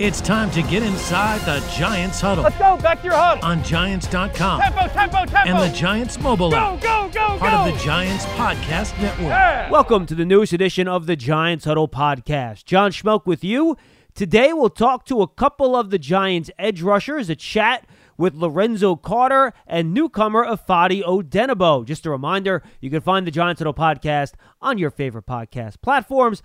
It's time to get inside the Giants huddle Let's go, back to your huddle. on Giants.com Tempo, tempo, tempo. and the Giants mobile go, app, go, go, part go. of the Giants podcast network. Yeah. Welcome to the newest edition of the Giants Huddle podcast. John Schmeelk with you. Today we'll talk to a couple of the Giants edge rushers, a chat with Lorenzo Carter and newcomer Ifeadi Odenigbo. Just a reminder, you can find the Giants Huddle podcast on your favorite podcast platforms,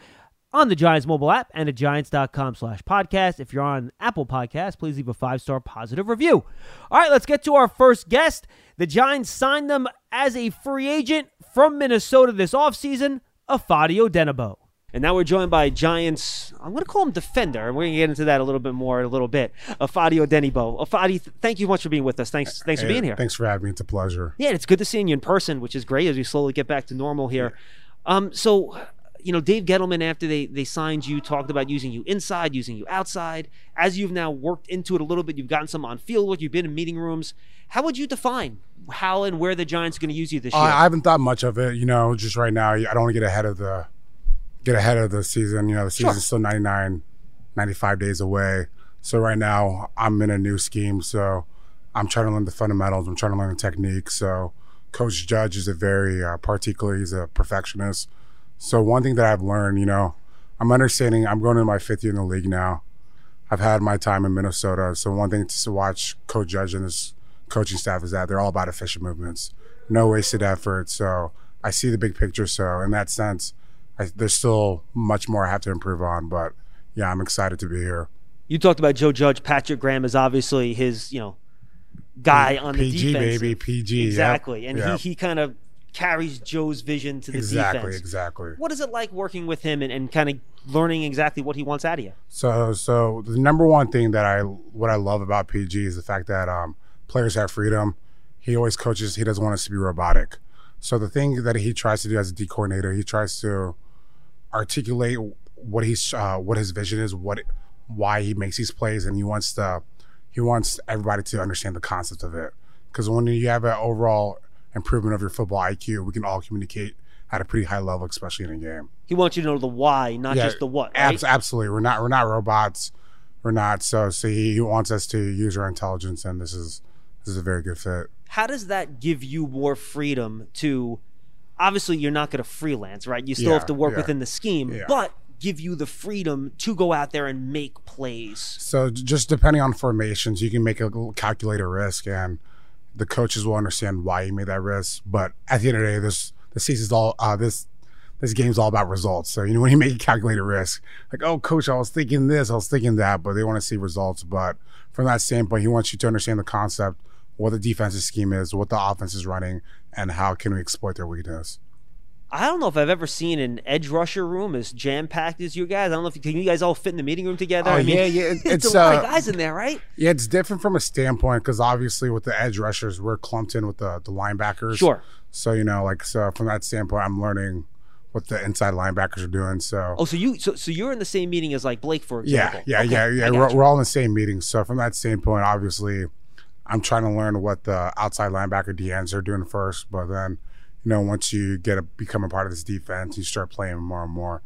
on the Giants mobile app, and at giants.com slash podcast. If you're on Apple Podcasts, please leave a five-star positive review. All right, let's get to our first guest. The Giants signed them as a free agent from Minnesota this offseason, Ifeadi Odenigbo. And now we're joined by Giants, I'm going to call him defender, and we're going to get into that a little bit more in a little bit. Ifeadi Odenigbo. Ifeadi, th- thank you much for being with us. Thanks, thanks for being here. Thanks for having me. It's a pleasure. Yeah, it's good to seeing you in person, which is great as we slowly get back to normal here. Um, so, you know, Dave Gettleman, after they they signed you, talked about using you inside, using you outside. As you've now worked into it a little bit, you've gotten some on field work, you've been in meeting rooms. How would you define how and where the Giants are going to use you this year? I, I haven't thought much of it. You know, just right now, I don't want to get ahead of the get ahead of the season. You know, the Sure. season's still 99, 95 days away. So right now, I'm in a new scheme. So I'm trying to learn the fundamentals. I'm trying to learn the technique. So Coach Judge is a very uh, particular. He's a perfectionist. So one thing that I've learned, you know, I'm understanding. I'm going into my fifth year in the league now. I've had my time in Minnesota. So one thing to watch Coach Judge and his coaching staff is that they're all about efficient movements, no wasted effort. So I see the big picture. So in that sense, I, there's still much more I have to improve on. But yeah, I'm excited to be here. you talked about Joe Judge. Patrick Graham is obviously his, you know, guy on the defense. PG baby, PG. yep, Exactly. And yep. he, he kind of carries Joe's vision to the exactly, defense. exactly. exactly. What is it like working with him and, and kind of learning exactly what he wants out of you? So, so the number one thing that I what I love about PG is the fact that um, players have freedom. He always coaches. He doesn't want us to be robotic. So the thing that he tries to do as a D coordinator, he tries to articulate what he's uh, what his vision is, what why he makes these plays, and he wants to he wants everybody to understand the concept of it. Because when you have an overall improvement of your football IQ, we can all communicate at a pretty high level, especially in a game. He wants you to know the why, not Yeah, just the what. Right? Abs- absolutely. We're not we're not robots. We're not. So so he, he wants us to use our intelligence, and this is this is a very good fit. How does that give you more freedom to? Obviously, you're not going to freelance, right? You still Yeah, have to work yeah, within the scheme, but give you the freedom to go out there and make plays. So just depending on formations, you can make a little calculated risk, and the coaches will understand why you made that risk. But at the end of the day, this the season's all uh, this this game's all about results. So you know when you make a calculated risk, like oh coach, I was thinking this, I was thinking that, but they want to see results. But from that standpoint, he wants you to understand the concept, what the defensive scheme is, what the offense is running, and how can we exploit their weakness. I don't know if I've ever seen an edge rusher room as jam packed as you guys. I don't know if you, can you guys all fit in the meeting room together. Oh, I mean, yeah, yeah, it- it's, it's, a lot of uh, guys in there, right? Yeah, it's different from a standpoint because obviously with the edge rushers, we're clumped in with the, the linebackers. Sure. So you know, like so from that standpoint, I'm learning what the inside linebackers are doing. So Oh, so you so, so you're in the same meeting as like Blake, for yeah, example. yeah, Okay, yeah, yeah. We're, we're all in the same meeting. So from that standpoint, obviously, I'm trying to learn what the outside linebacker DNs are doing first. But then, you know, once you get a become a part of this defense, you start playing more and more.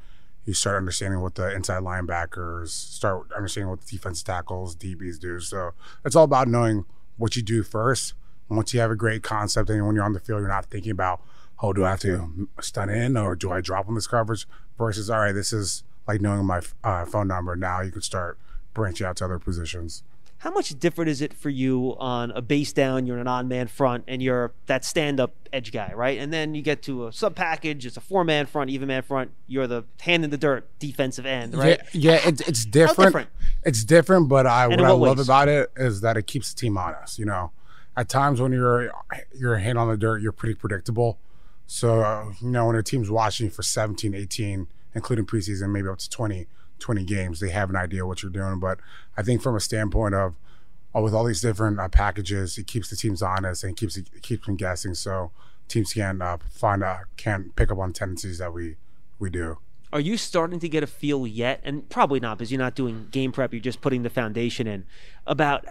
You start understanding what the inside linebackers start understanding what the defense tackles, DBs do. So it's all about knowing what you do first. Once you have a great concept, and when you're on the field, you're not thinking about, oh, do I have to stun in or do I drop on this coverage? Versus, all right, this is like knowing my uh, phone number. Now you can start branching out to other positions. How much different is it for you on a base down? You're an on man front, and you're that stand up edge guy, right? And then you get to a sub package. It's a four man front, even man front. You're the hand in the dirt defensive end, right? Yeah, yeah, it's it's different. different? It's different, but I what in I love ways? about it is that it keeps the team honest. You know, at times when you're you're a hand on the dirt, you're pretty predictable. So uh, you know when a team's watching for 17, 18, including preseason, maybe up to 20, 20 games, they have an idea what you're doing. But I think from a standpoint of uh, with all these different uh, packages, it keeps the teams honest and keeps it keeps them guessing. So teams can uh, find uh, can pick up on tendencies that we we do. Are you starting to get a feel yet? And probably not because you're not doing game prep, you're just putting the foundation in about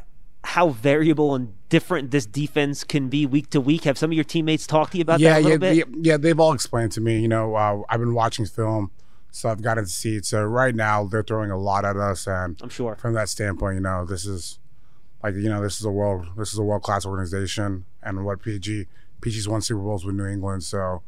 how variable and different this defense can be week to week. Have some of your teammates talked to you about yeah, that a yeah, bit? yeah, yeah. They've all explained to me. You know, uh, I've been watching film So I've gotten to see it. So right now they're throwing a lot at us, and I'm sure. from that standpoint, you know, this is like you know, this is a world this is a world class organization, and what PG PG's won Super Bowls with New England, so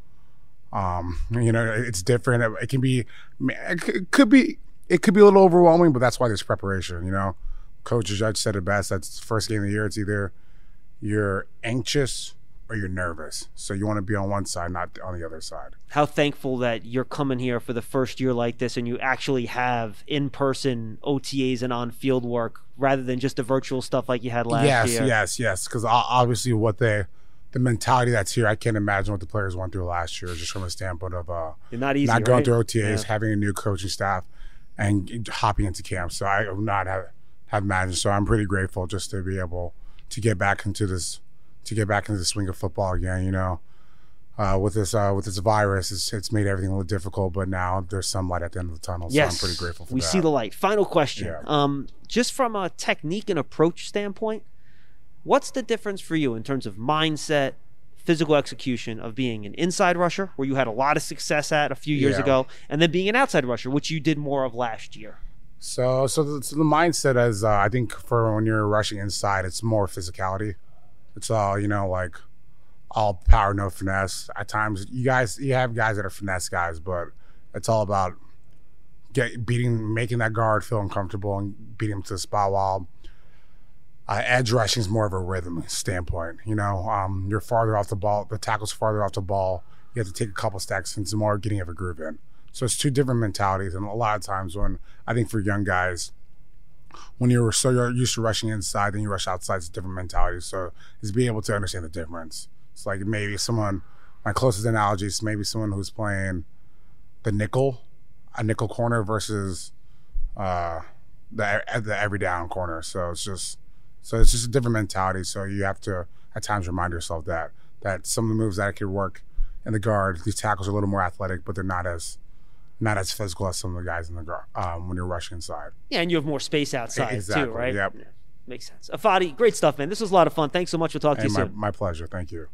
um, you know, it's different. It, it can be, it could be, it could be a little overwhelming, but that's why there's preparation. You know, Coach Judge said it best. That's the first game of the year. It's either you're anxious or you're nervous. So you want to be on one side, not on the other side. How thankful that you're coming here for the first year like this and you actually have in person OTAs and on field work rather than just the virtual stuff like you had last yes, year. Yes, yes, yes. Because obviously, what they, the mentality that's here, I can't imagine what the players went through last year, just from a standpoint of uh, not easy, not going right? through OTAs, Yeah. having a new coaching staff, and hopping into camp. So I would not have have imagined. So I'm pretty grateful just to be able to get back into this, to get back into the swing of football again. You know, uh, with this uh, with this virus, it's, it's made everything a little difficult, but now there's some light at the end of the tunnel. So Yes, I'm pretty grateful for that. we that. see the light. Final question. Yeah. Um, just from a technique and approach standpoint, what's the difference for you in terms of mindset, physical execution of being an inside rusher, where you had a lot of success at a few years Yeah. ago, and then being an outside rusher, which you did more of last year? So, so the, so the mindset is, uh, I think, for when you're rushing inside, it's more physicality. It's all you know, like all power, no finesse. At times, you guys, you have guys that are finesse guys, but it's all about get beating, making that guard feel uncomfortable and beating him to the spot. While uh, edge rushing is more of a rhythm standpoint. You know, um, you're farther off the ball. The tackle's farther off the ball. You have to take a couple stacks, and it's more getting of a groove in. So it's two different mentalities, and a lot of times when I think for young guys, when you're so you're used to rushing inside, then you rush outside, it's a different mentality. So it's being able to understand the difference. It's like maybe someone, my closest analogy is maybe someone who's playing the nickel, a nickel corner versus uh, the the every down corner. So it's just so it's just a different mentality. So you have to at times remind yourself that that some of the moves that could work in the guard, these tackles are a little more athletic, but they're not as not as physical as some of the guys in the guard um, when you're rushing inside. Yeah, and you have more space outside exactly, too, right? yep. Yeah, Makes sense. Ifeadi, great stuff, man. This was a lot of fun. Thanks so much. We'll talk to Hey, you my, soon. my pleasure. Thank you.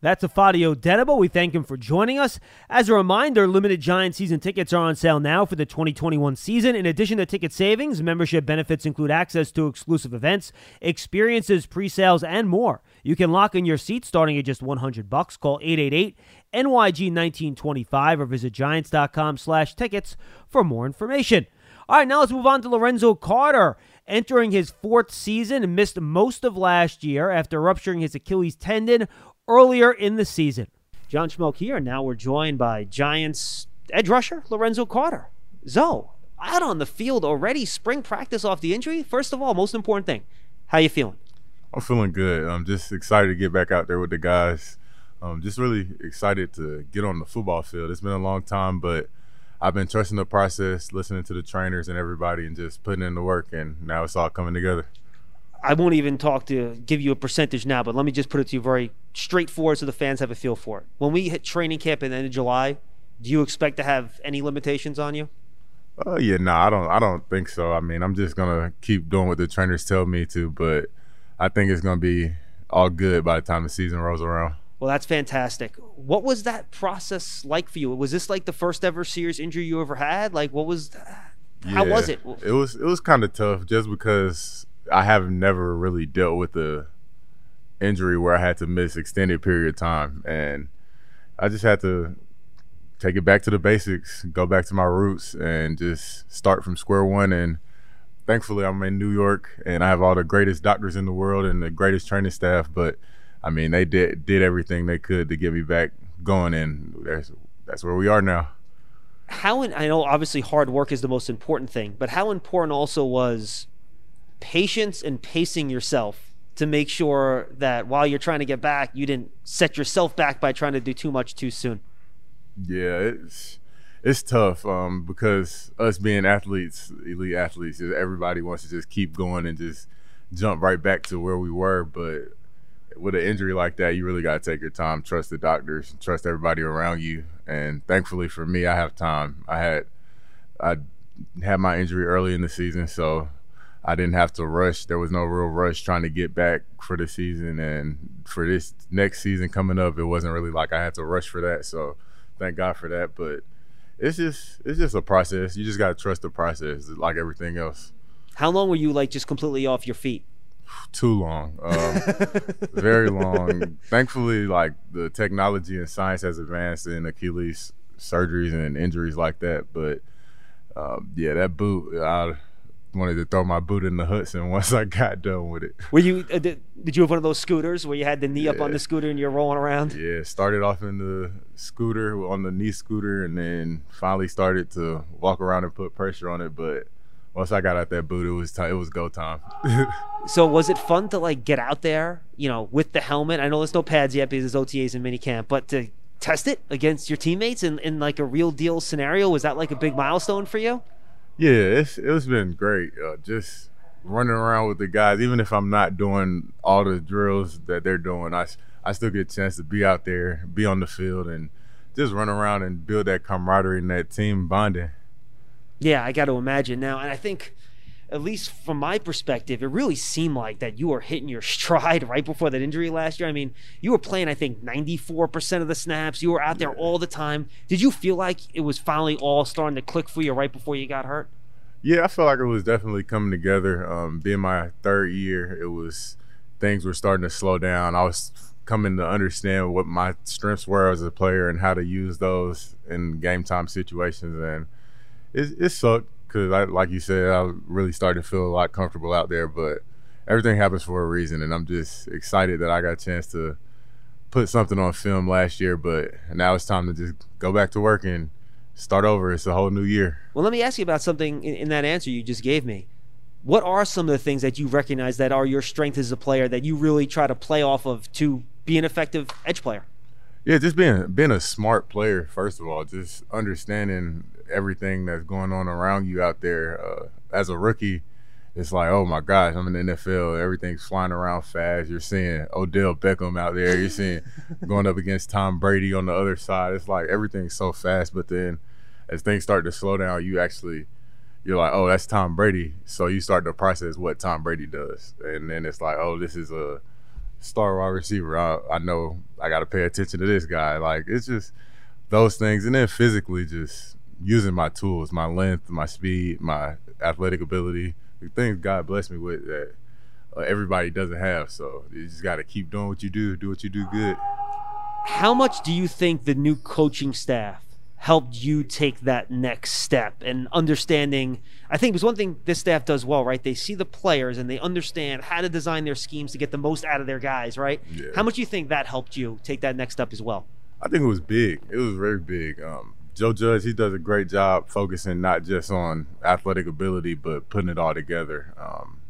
That's Ifeadi Odenigbo. We thank him for joining us. As a reminder, limited Giant season tickets are on sale now for the 2021 season. In addition to ticket savings, membership benefits include access to exclusive events, experiences, pre-sales, and more. You can lock in your seat starting at just 100 bucks. Call 888 NYG 1925 or visit giants.com slash tickets for more information. All right, now let's move on to Lorenzo Carter. Entering his fourth season and missed most of last year after rupturing his Achilles tendon earlier in the season. John Schmeelk here. Now we're joined by Giants edge rusher Lorenzo Carter. Zoe, out on the field already, spring practice off the injury. First of all, most important thing, how you feeling? I'm feeling good. I'm just excited to get back out there with the guys. I'm just really excited to get on the football field. It's been a long time, but I've been trusting the process, listening to the trainers and everybody, and just putting in the work. And now it's all coming together. I won't even talk to give you a percentage now, but let me just put it to you very straightforward so the fans have a feel for it. When we hit training camp at the end of July, do you expect to have any limitations on you? Oh yeah, no, I don't. I don't think so. I mean, I'm just gonna keep doing what the trainers tell me to, but I think it's gonna be all good by the time the season rolls around. Well, that's fantastic. What was that process like for you? Was this like the first ever serious injury you ever had? Like, what was that? How was it? It was. It was kind of tough, just because I have never really dealt with a injury where I had to miss extended period of time, and I just had to take it back to the basics, go back to my roots, and just start from square one. And thankfully, I'm in New York, and I have all the greatest doctors in the world and the greatest training staff. But I mean, they did did everything they could to get me back going, and that's that's where we are now. How, in, I know obviously hard work is the most important thing, but how important also was patience and pacing yourself to make sure that while you're trying to get back, you didn't set yourself back by trying to do too much too soon? Yeah, it's it's tough um, because us being athletes, elite athletes, everybody wants to just keep going and just jump right back to where we were. But with an injury like that, you really got to take your time, trust the doctors, trust everybody around you. And thankfully for me, I have time. I had I had my injury early in the season, so I didn't have to rush. There was no real rush trying to get back for the season, and for this next season coming up, it wasn't really like I had to rush for that. So thank God for that. But it's just it's just a process. You just gotta trust the process, like everything else. How long were you like just completely off your feet? Too long, um, very long. Thankfully, like the technology and science has advanced in Achilles surgeries and injuries like that. But um, yeah, that boot, I wanted to throw my boot in the Hudson once I got done with it. Were you? Uh, did, did you have one of those scooters where you had the knee up on the scooter and you're rolling around? Yeah, started off in the scooter on the knee scooter, and then finally started to walk around and put pressure on it. But once I got out that boot, it was time. It was go time. So was it fun to like get out there, you know, with the helmet? I know there's no pads yet because there's OTAs and minicamp, but to test it against your teammates in, in like a real deal scenario, was that like a big milestone for you? Yeah, it's it's been great. Uh, just running around with the guys, even if I'm not doing all the drills that they're doing, I I still get a chance to be out there, be on the field, and just run around and build that camaraderie and that team bonding. Yeah, I got to imagine now, and I think. At least from my perspective, it really seemed like that you were hitting your stride right before that injury last year. I mean, you were playing, I think, 94% of the snaps. You were out there all the time. Did you feel like it was finally all starting to click for you right before you got hurt? Yeah, I felt like it was definitely coming together. Um, being my third year, it was things were starting to slow down. I was coming to understand what my strengths were as a player and how to use those in game time situations, and it, it sucked because, I, like you said, I really started to feel a lot comfortable out there. But everything happens for a reason, and I'm just excited that I got a chance to put something on film last year. But now it's time to just go back to work and start over. It's a whole new year. Well, let me ask you about something in, in, that answer you just gave me. What are some of the things that you recognize that are your strength as a player that you really try to play off of to be an effective edge player? Yeah, just being being a smart player first of all, just understanding everything that's going on around you out there. Uh, as a rookie, it's like, oh my gosh, I'm in the NFL. Everything's flying around fast. You're seeing Odell Beckham out there. You're seeing going up against Tom Brady on the other side. It's like everything's so fast. But then as things start to slow down, you actually you're like, oh, that's Tom Brady. So you start to process what Tom Brady does, and then it's like, oh, this is a star wide receiver. I, I know I got to pay attention to this guy. Like it's just those things, and then physically just using my tools, my length, my speed, my athletic ability, the things God blessed me with that uh, everybody doesn't have. So you just got to keep doing what you do, do what you do good. How much do you think the new coaching staff helped you take that next step and understanding? I think it was one thing this staff does well, right? They see the players and they understand how to design their schemes to get the most out of their guys, right? Yeah. How much do you think that helped you take that next step as well? I think it was big. It was very big. Um, Joe Judge, he does a great job focusing not just on athletic ability, but putting it all together. Um,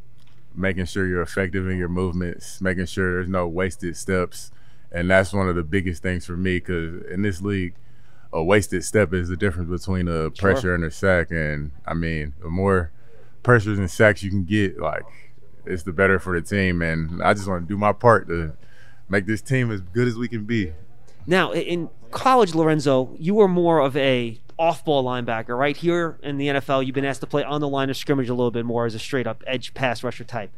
making sure you're effective in your movements, making sure there's no wasted steps. And that's one of the biggest things for me because in this league, a wasted step is the difference between a pressure Sure. and a sack. And I mean, the more pressures and sacks you can get, like, it's the better for the team. And I just want to do my part to make this team as good as we can be. Now, in college, Lorenzo, you were more of a off-ball linebacker, right? Here in the NFL, you've been asked to play on the line of scrimmage a little bit more as a straight-up edge pass rusher type.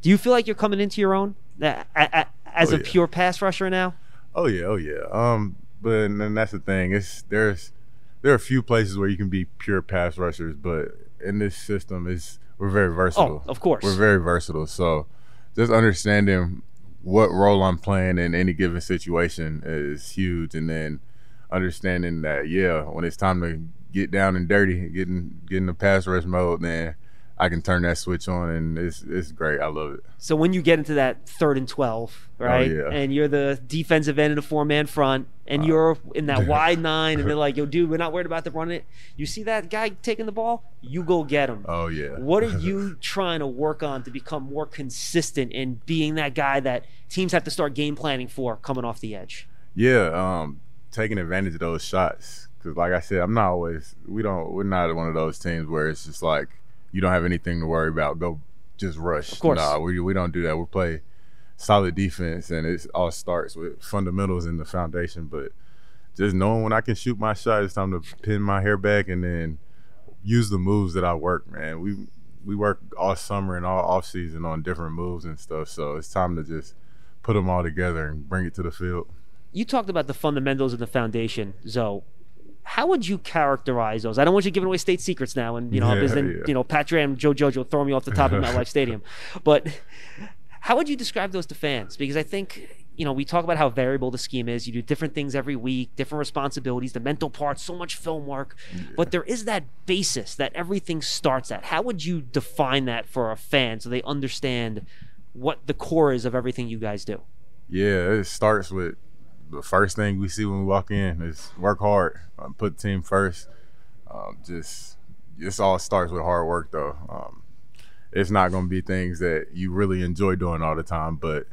Do you feel like you're coming into your own a- a- as Oh, a yeah. pure pass rusher now? Oh yeah, oh yeah. Um, but and that's the thing. It's there's there are a few places where you can be pure pass rushers, but in this system, is we're very oh, versatile. Oh, of course. we're very versatile. So just understanding what role I'm playing in any given situation is huge, and then understanding that yeah, when it's time to get down and dirty, getting getting the pass rush mode, then I can turn that switch on, and it's it's great. I love it. So when you get into that third and twelve, right, Oh, yeah. and you're the defensive end in a four-man front, and you're in that wide nine, and they're like, "Yo, dude, we're not worried about the running it." You see that guy taking the ball, you go get him. Oh yeah. What are you trying to work on to become more consistent in being that guy that teams have to start game planning for coming off the edge? Yeah, um, taking advantage of those shots. Cause like I said, I'm not always. We don't. We're not one of those teams where it's just like you don't have anything to worry about. Go, just rush. Of course. Nah, we we don't do that. We play solid defense, and it all starts with fundamentals in the foundation. But just knowing when I can shoot my shot, it's time to pin my hair back and then use the moves that I work. Man, we we work all summer and all off season on different moves and stuff. So it's time to just put them all together and bring it to the field. You talked about the fundamentals and the foundation, Zoe. How would you characterize those? I don't want you giving away state secrets now, and you know, Yeah, then yeah. you know, Pat Graham, Joe Jojo throw me off the top of MetLife Stadium. But how would you describe those to fans? Because I think you know we talk about how variable the scheme is. You do different things every week, different responsibilities, the mental part, so much film work. But there is that basis that everything starts at. How would you define that for a fan so they understand what the core is of everything you guys do? Yeah, it starts with the first thing we see when we walk in is work hard, um, put team first. Um, just this all starts with hard work, though. Um, it's not going to be things that you really enjoy doing all the time, but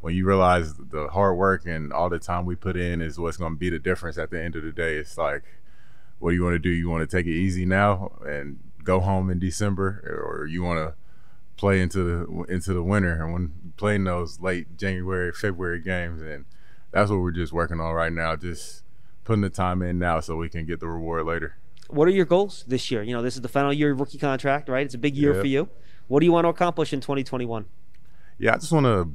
when you realize the hard work and all the time we put in is what's going to be the difference at the end of the day, it's like, what do you want to do? You want to take it easy now and go home in December, or you want to play into the into the winter and when playing those late January, February games, and that's what we're just working on right now. Just putting the time in now so we can get the reward later. What are your goals this year? You know, this is the final year of rookie contract, right? It's a big year Yep. for you. What do you want to accomplish in 2021? Yeah, I just want to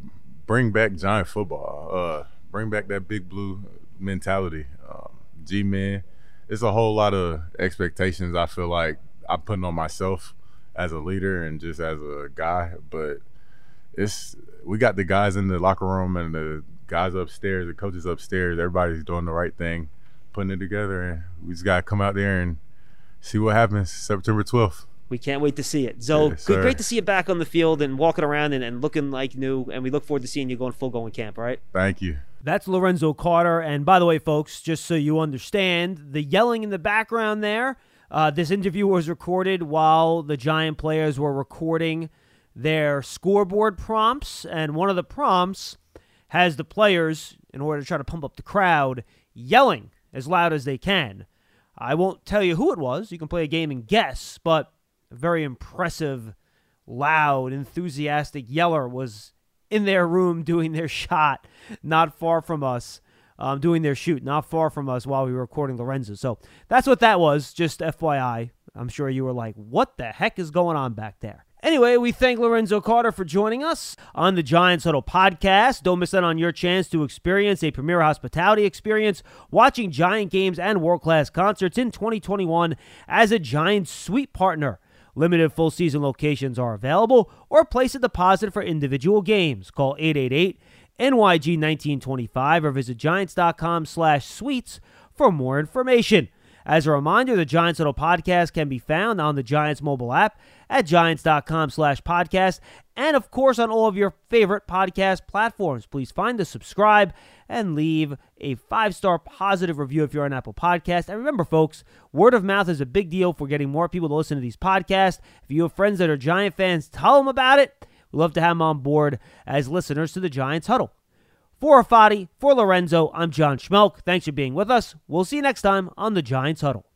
bring back giant football. Uh, bring back that big blue mentality. Um, G men, it's a whole lot of expectations. I feel like I'm putting on myself as a leader and just as a guy, but it's we got the guys in the locker room and the guys upstairs, the coaches upstairs. Everybody's doing the right thing, putting it together, and we just gotta come out there and see what happens September 12th. We can't wait to see it. Zo, Yes, good, great to see you back on the field and walking around and, and looking like new. And we look forward to seeing you going full going camp, all right? Thank you. That's Lorenzo Carter. And by the way, folks, just so you understand, the yelling in the background there, uh, this interview was recorded while the Giant players were recording their scoreboard prompts. And one of the prompts has the players, in order to try to pump up the crowd, yelling as loud as they can. I won't tell you who it was. You can play a game and guess, but a very impressive, loud, enthusiastic yeller was in their room doing their shot, not far from us, um, doing their shoot, not far from us while we were recording Lorenzo. So that's what that was, just FYI. I'm sure you were like, what the heck is going on back there? Anyway, we thank Lorenzo Carter for joining us on the Giants Huddle podcast. Don't miss out on your chance to experience a premier hospitality experience watching Giant games and world class concerts in 2021 as a Giants suite partner. Limited full season locations are available or place a deposit for individual games. Call 888 NYG 1925 or visit giants.com slash suites for more information. As a reminder, the Giants Huddle podcast can be found on the Giants mobile app at giants.com slash podcast and, of course, on all of your favorite podcast platforms. Please find the subscribe and leave a five-star positive review if you're on Apple Podcast. And remember, folks, word of mouth is a big deal for getting more people to listen to these podcasts. If you have friends that are Giant fans, tell them about it. We'd love to have them on board as listeners to the Giants Huddle. For Ifeadi, for Lorenzo, I'm John Schmeelk. Thanks for being with us. We'll see you next time on the Giants Huddle.